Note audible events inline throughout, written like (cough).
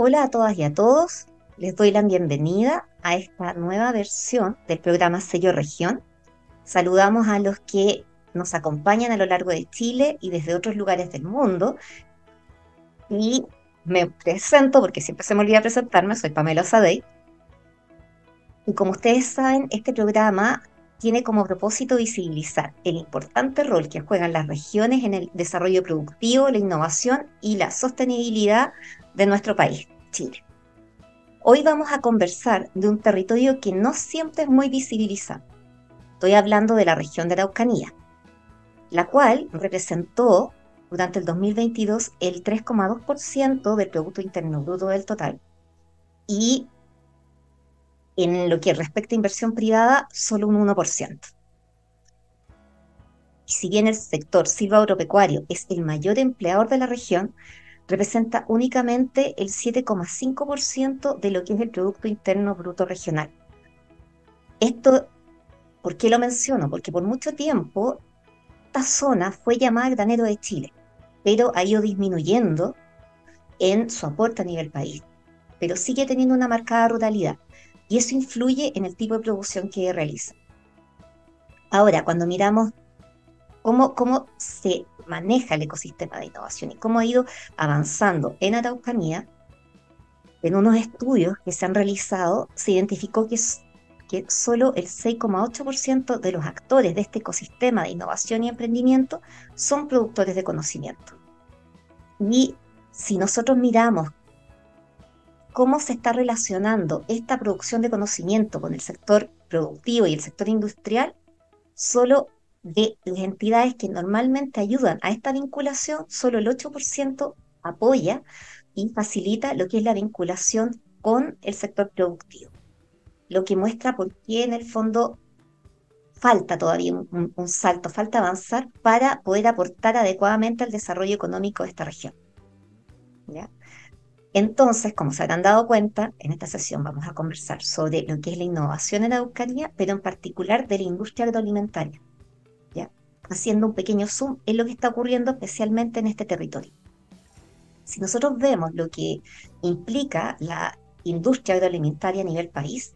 Hola a todas y a todos. Les doy la bienvenida a esta nueva versión del programa Sello Región. Saludamos a los que nos acompañan a lo largo de Chile y desde otros lugares del mundo. Y me presento, porque siempre se me olvida presentarme, soy Pamela Sadei. Y como ustedes saben, este programa tiene como propósito visibilizar el importante rol que juegan las regiones en el desarrollo productivo, la innovación y la sostenibilidad de nuestro país, Chile. Hoy vamos a conversar de un territorio que no siempre es muy visibilizado. Estoy hablando de la región de Araucanía, la cual representó durante el 2022 el 3,2% del Producto Interno Bruto del total y en lo que respecta a inversión privada, solo un 1%. Y si bien el sector silvagropecuario es el mayor empleador de la región, representa únicamente el 7,5% de lo que es el Producto Interno Bruto Regional. Esto, ¿por qué lo menciono? Porque por mucho tiempo esta zona fue llamada granero de Chile, pero ha ido disminuyendo en su aporte a nivel país, pero sigue teniendo una marcada ruralidad y eso influye en el tipo de producción que realiza. Ahora, cuando miramos cómo, cómo se maneja el ecosistema de innovación y cómo ha ido avanzando en Araucanía, en unos estudios que se han realizado, se identificó que, que solo el 6,8% de los actores de este ecosistema de innovación y emprendimiento son productores de conocimiento. Y si nosotros miramos cómo se está relacionando esta producción de conocimiento con el sector productivo y el sector industrial, solo de las entidades que normalmente ayudan a esta vinculación, solo el 8% apoya y facilita lo que es la vinculación con el sector productivo. Lo que muestra por qué en el fondo falta todavía un, salto, falta avanzar para poder aportar adecuadamente al desarrollo económico de esta región. Entonces, como se habrán dado cuenta, en esta sesión vamos a conversar sobre lo que es la innovación en la Eucaria, pero en particular de la industria agroalimentaria haciendo un pequeño zoom en lo que está ocurriendo especialmente en este territorio. Si nosotros vemos lo que implica la industria agroalimentaria a nivel país,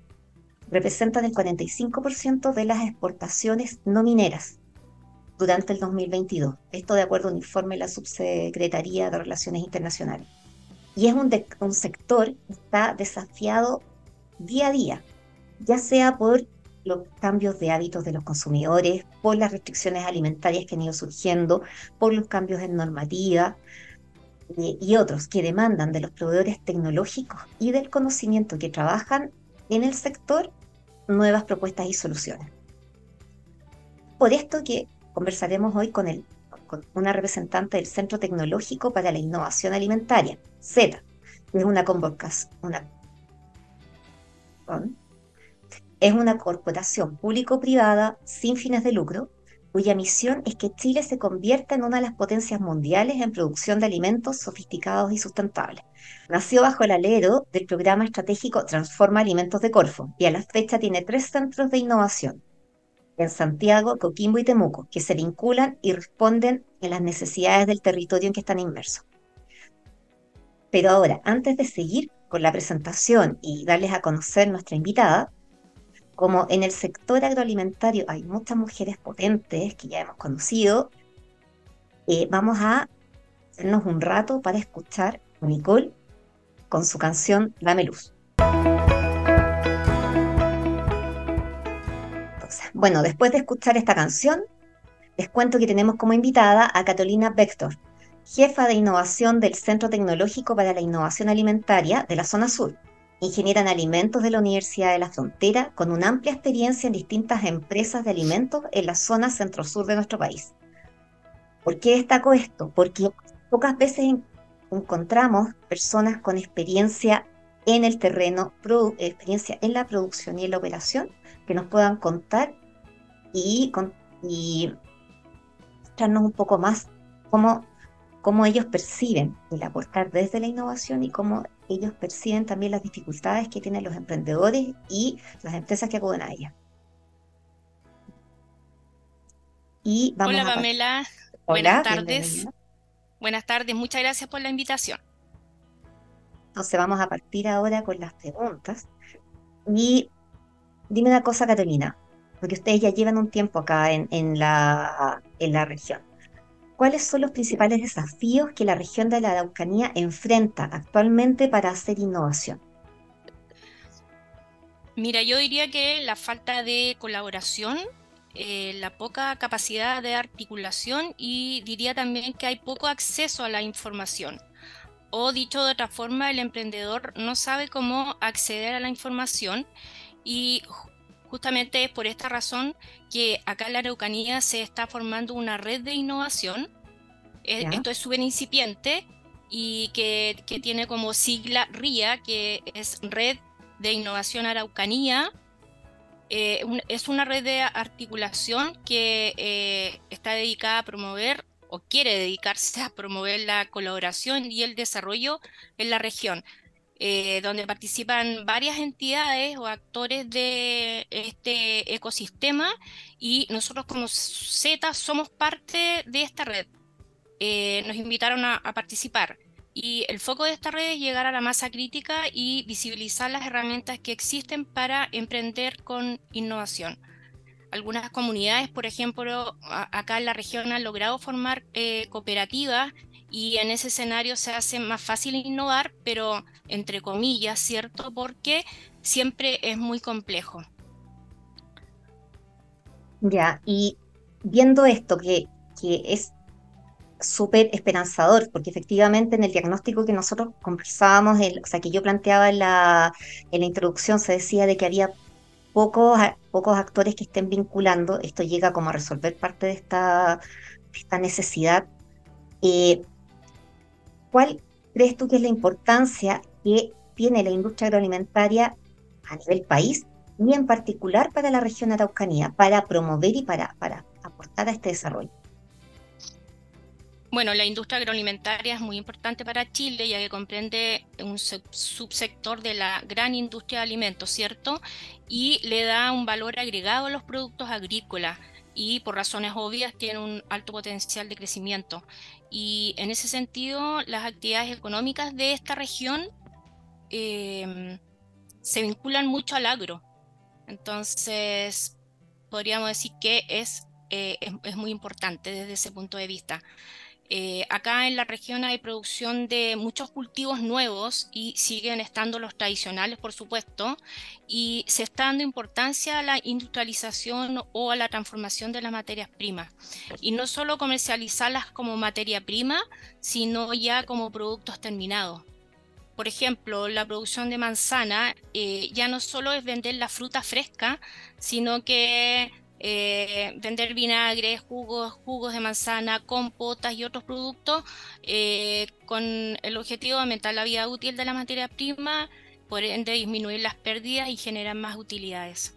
representan el 45% de las exportaciones no mineras durante el 2022. Esto de acuerdo a un informe de la Subsecretaría de Relaciones Internacionales. Y es un, un sector que está desafiado día a día, ya sea por los cambios de hábitos de los consumidores, por las restricciones alimentarias que han ido surgiendo, por los cambios en normativa eh, y otros que demandan de los proveedores tecnológicos y del conocimiento que trabajan en el sector nuevas propuestas y soluciones. Por esto que conversaremos hoy con, el, con una representante del Centro Tecnológico para la Innovación Alimentaria, Z, es una convocación, una, es una corporación público-privada sin fines de lucro, cuya misión es que Chile se convierta en una de las potencias mundiales en producción de alimentos sofisticados y sustentables. Nació bajo el alero del programa estratégico Transforma Alimentos de Corfo y a la fecha tiene tres centros de innovación en Santiago, Coquimbo y Temuco, que se vinculan y responden a las necesidades del territorio en que están inmersos. Pero ahora, antes de seguir con la presentación y darles a conocer nuestra invitada, como en el sector agroalimentario hay muchas mujeres potentes que ya hemos conocido, eh, vamos a hacernos un rato para escuchar a Nicole con su canción Dame Luz. bueno, después de escuchar esta canción, les cuento que tenemos como invitada a Catalina Vector, jefa de innovación del Centro Tecnológico para la Innovación Alimentaria de la Zona Sur ingeniera en alimentos de la Universidad de la Frontera, con una amplia experiencia en distintas empresas de alimentos en la zona centro-sur de nuestro país. ¿Por qué destaco esto? Porque pocas veces encontramos personas con experiencia en el terreno, experiencia en la producción y en la operación, que nos puedan contar y, y mostrarnos un poco más cómo, cómo ellos perciben el aportar desde la innovación y cómo ellos perciben también las dificultades que tienen los emprendedores y las empresas que acuden a ellas. Y Hola Pamela, buenas tardes. Buenas tardes, muchas gracias por la invitación. Entonces vamos a partir ahora con las preguntas. Y dime una cosa, Carolina, porque ustedes ya llevan un tiempo acá en, en, la, en la región. ¿Cuáles son los principales desafíos que la región de la Araucanía enfrenta actualmente para hacer innovación? Mira, yo diría que la falta de colaboración, eh, la poca capacidad de articulación y diría también que hay poco acceso a la información. O dicho de otra forma, el emprendedor no sabe cómo acceder a la información y justamente es por esta razón que acá en la Araucanía se está formando una red de innovación. Eh, esto es súper incipiente y que, que, tiene como sigla RIA, que es Red de Innovación Araucanía. Eh, es una red de articulación que eh, está dedicada a promover o quiere dedicarse a promover la colaboración y el desarrollo en la región, eh, donde participan varias entidades o actores de este ecosistema y nosotros como Z somos parte de esta red. nos invitaron a participar. Y el foco de esta red es llegar a la masa crítica y visibilizar las herramientas que existen para emprender con innovación. Algunas comunidades, por ejemplo, acá en la región han logrado formar eh, cooperativas y en ese escenario se hace más fácil innovar, pero entre comillas, ¿cierto? Porque siempre es muy complejo. Ya, y viendo esto, que, que es súper esperanzador, porque efectivamente en el diagnóstico que nosotros conversábamos, o sea, que yo planteaba en la, en la introducción, se decía de que había pocos, pocos actores que estén vinculando, esto llega como a resolver parte de esta, esta necesidad. Eh, ¿Cuál crees tú que es la importancia que tiene la industria agroalimentaria a nivel país y en particular para la región Araucanía, para promover y para, para aportar a este desarrollo? Bueno, la industria agroalimentaria es muy importante para Chile, ya que comprende un subsector de la gran industria de alimentos, ¿cierto? Y le da un valor agregado a los productos agrícolas y por razones obvias tiene un alto potencial de crecimiento. Y en ese sentido, las actividades económicas de esta región em, se vinculan mucho al agro. Entonces, podríamos decir que es, eh, es muy importante desde ese punto de vista. Eh, acá en la región hay producción de muchos cultivos nuevos y siguen estando los tradicionales, por supuesto, y se está dando importancia a la industrialización o a la transformación de las materias primas. Y no solo comercializarlas como materia prima, sino ya como productos terminados. Por ejemplo, la producción de manzana eh, ya no solo es vender la fruta fresca, sino que eh, vender vinagre, jugos, jugos de manzana, compotas y otros productos eh, con el objetivo de aumentar la vida útil de la materia prima, por ende disminuir las pérdidas y generar más utilidades.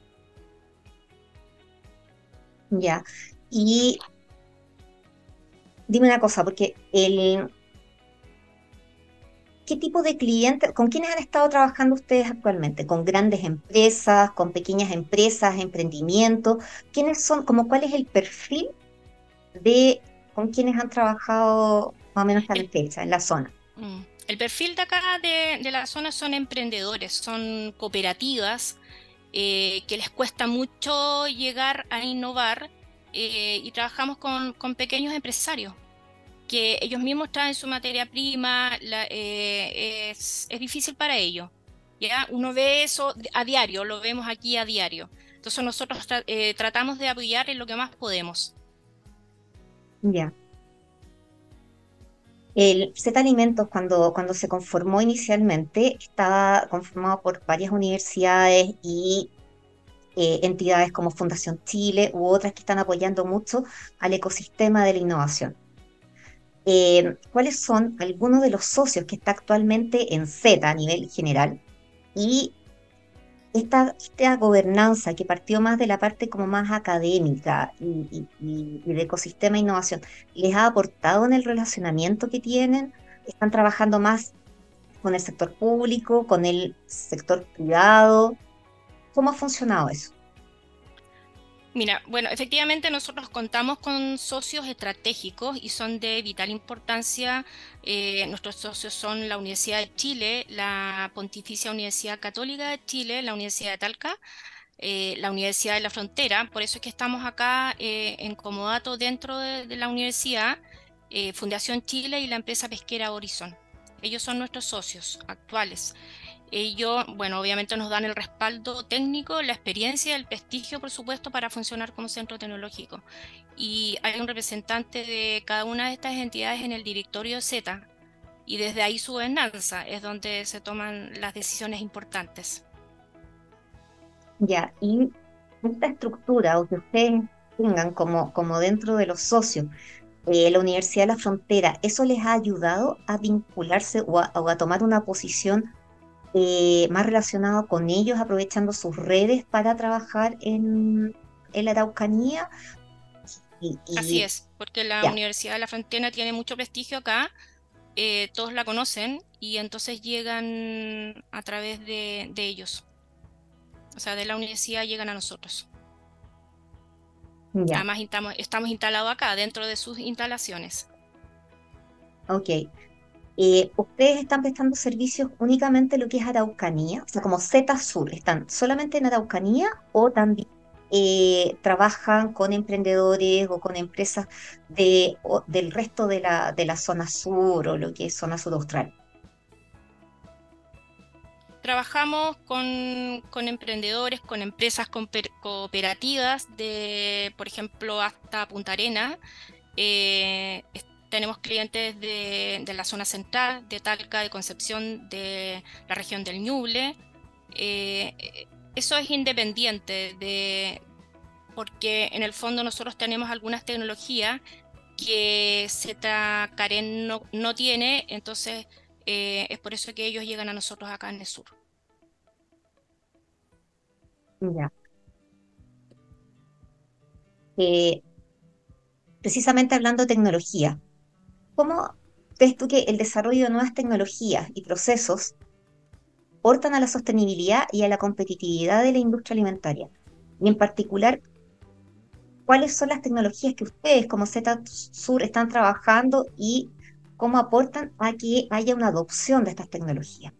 Ya, y dime una cosa, porque el, ¿Qué tipo de clientes, con quiénes han estado trabajando ustedes actualmente? ¿Con grandes empresas, con pequeñas empresas, emprendimientos? ¿Quiénes son, como cuál es el perfil de con quienes han trabajado más o menos a la fecha en la zona? Mm. El perfil de acá de, la zona son emprendedores, son cooperativas eh, que les cuesta mucho llegar a innovar eh, y trabajamos con, con pequeños empresarios que ellos mismos traen su materia prima, eh, es, difícil para ellos. ¿ya? Uno ve eso a diario, lo vemos aquí a diario. Entonces nosotros eh, tratamos de apoyar en lo que más podemos. Ya. El Z Alimentos, cuando, cuando se conformó inicialmente, estaba conformado por varias universidades y eh, entidades como Fundación Chile u otras que están apoyando mucho al ecosistema de la innovación. Eh, cuáles son algunos de los socios que está actualmente en Z a nivel general y esta, esta gobernanza que partió más de la parte como más académica y, de ecosistema e innovación, ¿les ha aportado en el relacionamiento que tienen? ¿Están trabajando más con el sector público, con el sector privado? ¿Cómo ha funcionado eso? Mira, bueno, efectivamente nosotros contamos con socios estratégicos y son de vital importancia. Eh, nuestros socios son la Universidad de Chile, la Pontificia Universidad Católica de Chile, la Universidad de Talca, eh, la Universidad de la Frontera. Por eso es que estamos acá eh, en Comodato dentro de, de la universidad, Fundación Chile y la empresa pesquera Horizon. Ellos son nuestros socios actuales. Ellos, bueno, obviamente nos dan el respaldo técnico, la experiencia, el prestigio, por supuesto, para funcionar como centro tecnológico. Y hay un representante de cada una de estas entidades en el directorio Z. Y desde ahí su gobernanza es donde se toman las decisiones importantes. Ya, y esta estructura, o que ustedes tengan como, como dentro de los socios, eh, la Universidad de la Frontera, ¿eso les ha ayudado a vincularse o a tomar una posición eh, más relacionado con ellos, aprovechando sus redes para trabajar en, la Araucanía. Así es, porque la Universidad de la Frontera tiene mucho prestigio acá, eh, todos la conocen y entonces llegan a través de, ellos. O sea, de la universidad llegan a nosotros. Además, estamos, estamos instalados acá, dentro de sus instalaciones. Ok. Eh, ustedes están prestando servicios únicamente lo que es Araucanía, o sea, como Z Sur, ¿están solamente en Araucanía o también eh, trabajan con emprendedores o con empresas de, del resto de la, de la zona sur o lo que es zona sur austral? Trabajamos con, emprendedores, con empresas cooperativas de, por ejemplo, hasta Punta Arena. Eh, tenemos clientes de, la zona central, de Talca, de Concepción, de la región del Ñuble. Eh, eso es independiente de, porque en el fondo nosotros tenemos algunas tecnologías que Z Karen no, tiene, entonces eh, es por eso que ellos llegan a nosotros acá en el sur. Eh, precisamente hablando de tecnología, ¿Cómo ves tú que el desarrollo de nuevas tecnologías y procesos aportan a la sostenibilidad y a la competitividad de la industria alimentaria? Y en particular, ¿cuáles son las tecnologías que ustedes como Z Sur están trabajando y cómo aportan a que haya una adopción de estas tecnologías?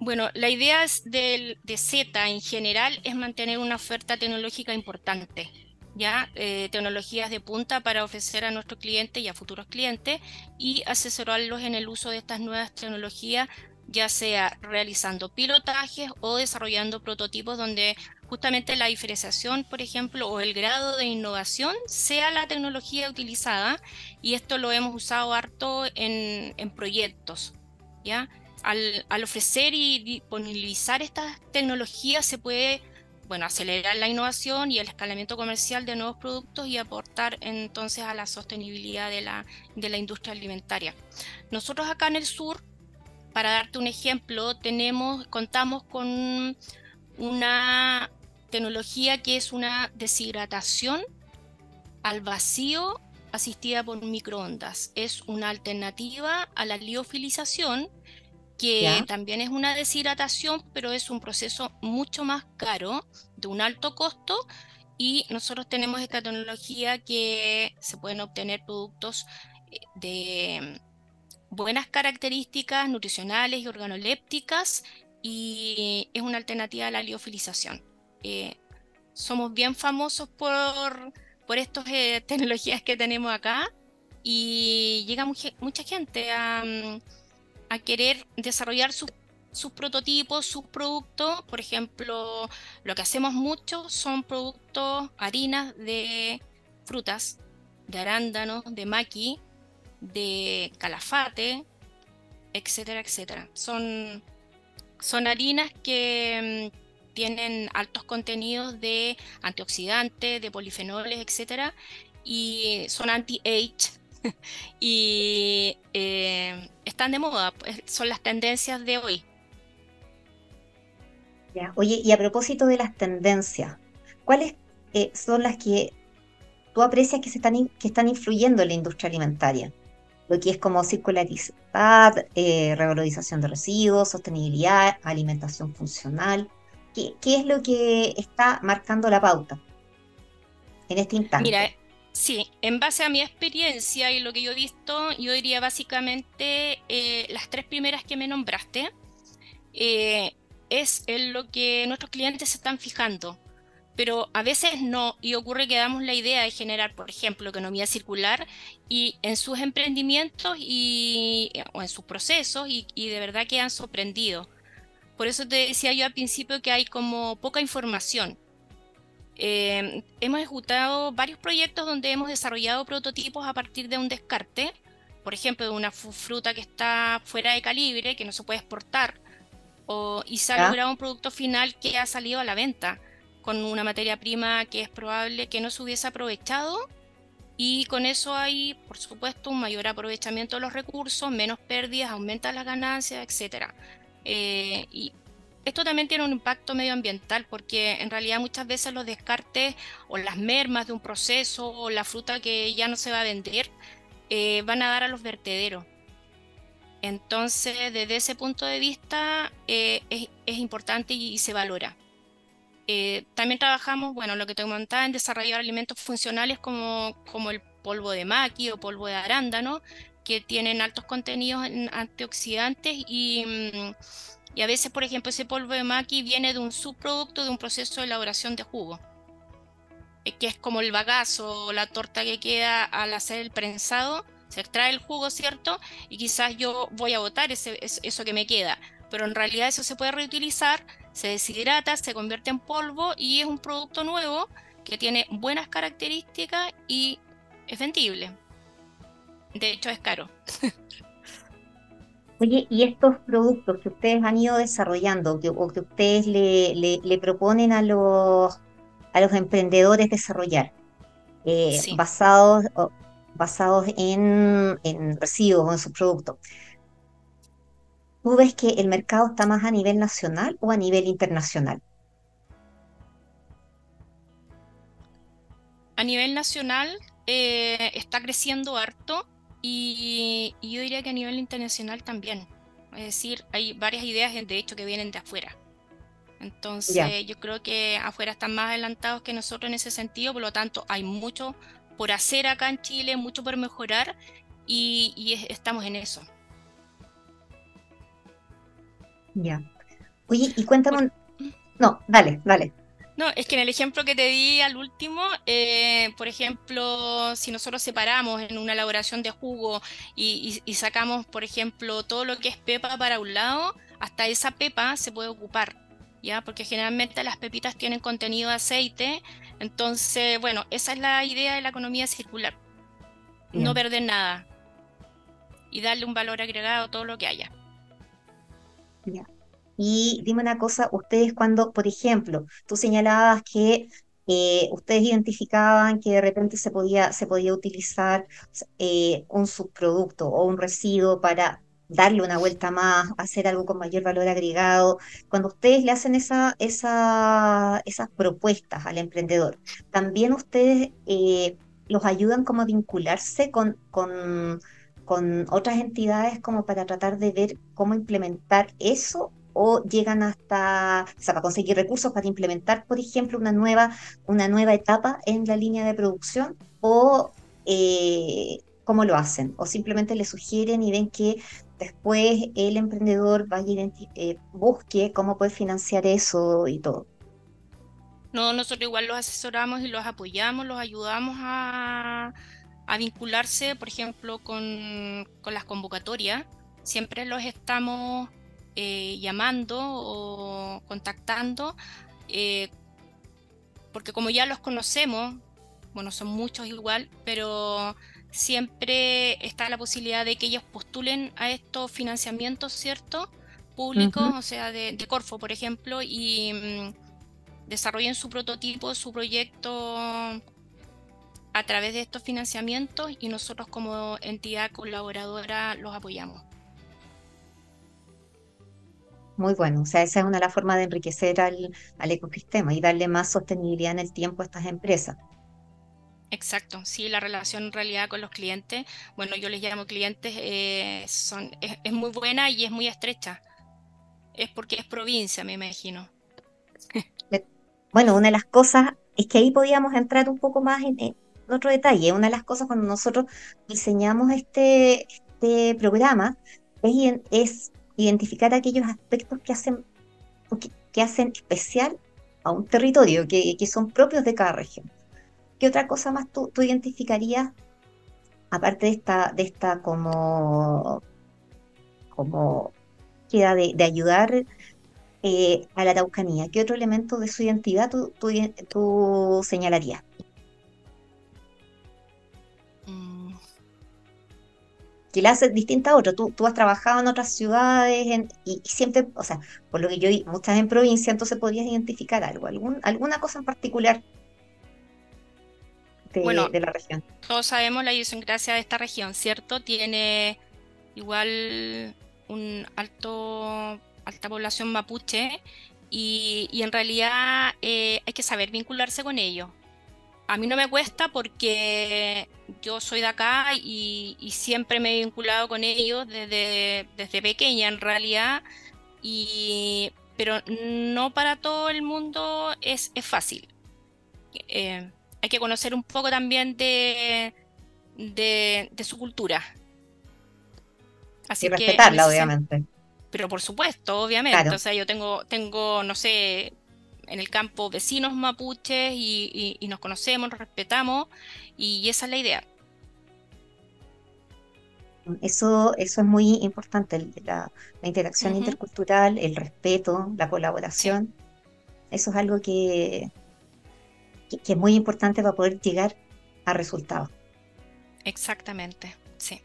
Bueno, la idea de Z en general es mantener una oferta tecnológica importante ya eh, tecnologías de punta para ofrecer a nuestros clientes y a futuros clientes y asesorarlos en el uso de estas nuevas tecnologías, ya sea realizando pilotajes o desarrollando prototipos donde justamente la diferenciación, por ejemplo, o el grado de innovación sea la tecnología utilizada y esto lo hemos usado harto en, proyectos, ¿ya? Al, al ofrecer y disponibilizar estas tecnologías se puede bueno, acelerar la innovación y el escalamiento comercial de nuevos productos y aportar entonces a la sostenibilidad de la, de la industria alimentaria. Nosotros acá en el sur, para darte un ejemplo, tenemos, contamos con una tecnología que es una deshidratación al vacío asistida por microondas. Es una alternativa a la liofilización que también es una deshidratación, pero es un proceso mucho más caro, de un alto costo, y nosotros tenemos esta tecnología que se pueden obtener productos eh, de buenas características nutricionales y organolépticas, y es una alternativa a la liofilización. Eh, somos bien famosos por, por estas eh, (laughs) tecnologías que tenemos acá, y llega mucha gente a... Mm, a querer desarrollar sus, prototipos, sus productos. Por ejemplo, lo que hacemos mucho son productos, harinas de frutas, de arándanos, de maqui, de calafate, etcétera, etcétera. Son, son harinas que mm, tienen altos contenidos de antioxidantes, de polifenoles, etcétera, y son anti-age, (laughs) y eh, están de moda, pues, son las tendencias de hoy. Oye, y a propósito de las tendencias, ¿cuáles eh, son las que tú aprecias que, se están, que están influyendo en la industria alimentaria? Lo que es como circularidad, eh, revalorización de residuos, sostenibilidad, alimentación funcional. ¿Qué, qué es lo que está marcando la pauta en este instante? Mira, sí, en base a mi experiencia y lo que yo he visto, yo diría básicamente eh, las tres primeras que me nombraste eh, es en lo que nuestros clientes se están fijando pero a veces no, y ocurre que damos la idea de generar, por ejemplo, economía circular y en sus emprendimientos y, o en sus procesos y, de verdad que han sorprendido. Por eso te decía yo al principio que hay como poca información. Eh, hemos ejecutado varios proyectos donde hemos desarrollado prototipos a partir de un descarte, por ejemplo, de una fruta que está fuera de calibre, que no se puede exportar, o, y se ha logrado un producto final que ha salido a la venta con una materia prima que es probable que no se hubiese aprovechado y con eso hay, por supuesto, un mayor aprovechamiento de los recursos, menos pérdidas, aumenta las ganancias, etc. Eh, y esto también tiene un impacto medioambiental porque en realidad muchas veces los descartes o las mermas de un proceso o la fruta que ya no se va a vender eh, van a dar a los vertederos. Entonces, desde ese punto de vista eh, es, importante y se valora. Eh, también trabajamos, bueno, lo que te comentaba, en desarrollar alimentos funcionales como, como el polvo de maqui o polvo de arándano, que tienen altos contenidos en antioxidantes y, mm, y, a veces, por ejemplo, ese polvo de maqui viene de un subproducto de un proceso de elaboración de jugo, eh, que es como el bagazo o la torta que queda al hacer el prensado. Se extrae el jugo, ¿cierto? Y quizás yo voy a botar ese, eso que me queda, pero en realidad eso se puede reutilizar se deshidrata, se convierte en polvo y es un producto nuevo que tiene buenas características y es vendible. De hecho, es caro. Oye, y estos productos que ustedes han ido desarrollando o que ustedes le, proponen a los, a los emprendedores desarrollar, eh, basados, basados en, en residuos o en sus productos, ¿Tú ves que el mercado está más a nivel nacional o a nivel internacional? A nivel nacional eh, está creciendo harto y, yo diría que a nivel internacional también. Es decir, hay varias ideas de hecho que vienen de afuera. Entonces yo creo que afuera están más adelantados que nosotros en ese sentido, por lo tanto hay mucho por hacer acá en Chile, mucho por mejorar y estamos en eso. Ya. Oye, y cuéntame. No, dale, dale. No, es que en el ejemplo que te di al último, eh, por ejemplo, si nosotros separamos en una elaboración de jugo y, sacamos, por ejemplo, todo lo que es pepa para un lado, hasta esa pepa se puede ocupar, ¿ya? Porque generalmente las pepitas tienen contenido de aceite, entonces, bueno, esa es la idea de la economía circular. No perder nada y darle un valor agregado a todo lo que haya. Y dime una cosa, ustedes cuando, por ejemplo, tú señalabas que eh, ustedes identificaban que de repente se podía, se podía utilizar eh, un subproducto o un residuo para darle una vuelta más, hacer algo con mayor valor agregado. Cuando ustedes le hacen esa, esa, esas propuestas al emprendedor, también ustedes eh, los ayudan como a vincularse con, con con otras entidades como para tratar de ver cómo implementar eso o llegan hasta, o sea, para conseguir recursos para implementar, por ejemplo, una nueva, una nueva etapa en la línea de producción o eh, cómo lo hacen o simplemente le sugieren y ven que después el emprendedor vaya eh, busque cómo puede financiar eso y todo. No, nosotros igual los asesoramos y los apoyamos, los ayudamos a, a vincularse, por ejemplo, con, las convocatorias. Siempre los estamos eh, llamando o contactando, eh, porque como ya los conocemos, bueno, son muchos igual, pero siempre está la posibilidad de que ellos postulen a estos financiamientos, ¿cierto? Públicos, o sea, de, Corfo, por ejemplo, y mm, desarrollen su prototipo, su proyecto a través de estos financiamientos y nosotros como entidad colaboradora los apoyamos. Muy bueno, o sea, esa es una de las formas de enriquecer al, ecosistema y darle más sostenibilidad en el tiempo a estas empresas. Exacto, sí, la relación en realidad con los clientes, bueno, yo les llamo clientes, eh, son, es, muy buena y es muy estrecha. Es porque es provincia, me imagino. Bueno, una de las cosas es que ahí podíamos entrar un poco más en, otro detalle. Una de las cosas cuando nosotros diseñamos este, este programa es, es identificar aquellos aspectos que hacen, que, hacen especial a un territorio, que, son propios de cada región. ¿Qué otra cosa más tú, identificarías, aparte de esta, de esta como, como queda de, ayudar eh, a la Araucanía? ¿Qué otro elemento de su identidad tú, señalarías? Que la hace distinta a otro. Tú, tú has trabajado en otras ciudades y, siempre, o sea, por lo que yo vi, muchas en provincia, entonces podrías identificar algo, algún, alguna cosa en particular de, de la región. Todos sabemos la idiosincrasia de esta región, ¿cierto? Tiene igual un alto alta población mapuche y, en realidad eh, hay que saber vincularse con ellos. A mí no me cuesta porque yo soy de acá y, siempre me he vinculado con ellos desde, desde pequeña en realidad, y, pero no para todo el mundo es, es fácil. Eh, hay que conocer un poco también de, de, su cultura. Así y respetarla, obviamente. Pero por supuesto, obviamente. O sea, yo tengo, tengo, no sé, en el campo vecinos mapuches y, nos conocemos, nos respetamos, y esa es la idea. Eso, eso es muy importante, la, interacción intercultural, el respeto, la colaboración. Eso es algo que, que, es muy importante para poder llegar a resultados. Exactamente, sí.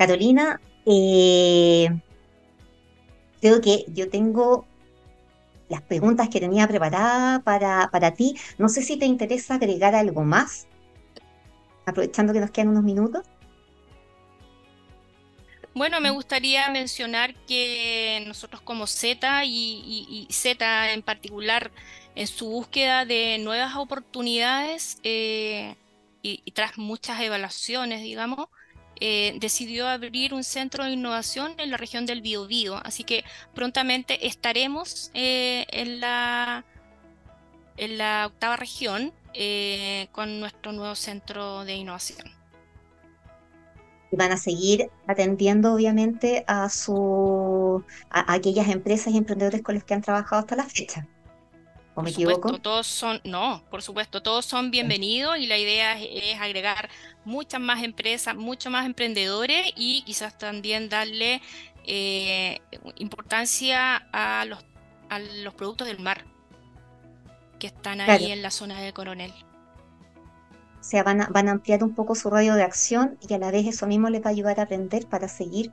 Carolina, eh, creo que yo tengo las preguntas que tenía preparadas para, para ti. No sé si te interesa agregar algo más, aprovechando que nos quedan unos minutos. Bueno, me gustaría mencionar que nosotros como Z y, Z en particular, en su búsqueda de nuevas oportunidades eh, y, y, tras muchas evaluaciones, digamos, eh, decidió abrir un centro de innovación en la región del Biobío. Así que prontamente estaremos eh, en, la, en la octava región eh, con nuestro nuevo centro de innovación. Y van a seguir atendiendo, obviamente, a, su, a aquellas empresas y emprendedores con los que han trabajado hasta la fecha por Supuesto, todos son, no, por supuesto, todos son bienvenidos y la idea es, agregar muchas más empresas, muchos más emprendedores y quizás también darle eh, importancia a los, a los productos del mar que están ahí en la zona de Coronel. O sea, van a, van a ampliar un poco su radio de acción y a la vez eso mismo les va a ayudar a aprender para seguir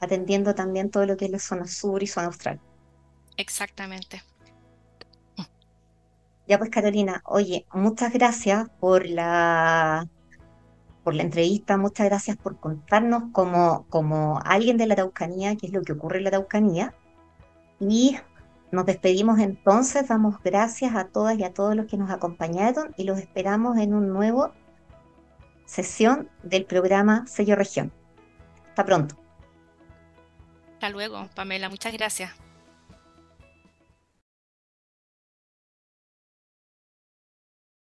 atendiendo también todo lo que es la zona sur y zona austral. Exactamente. Ya pues Carolina, oye, muchas gracias por la por la entrevista, muchas gracias por contarnos como, como alguien de la Araucanía, qué es lo que ocurre en la Araucanía. Y nos despedimos entonces, damos gracias a todas y a todos los que nos acompañaron y los esperamos en un nuevo sesión del programa Sello Región. Hasta pronto. Hasta luego, Pamela, muchas gracias.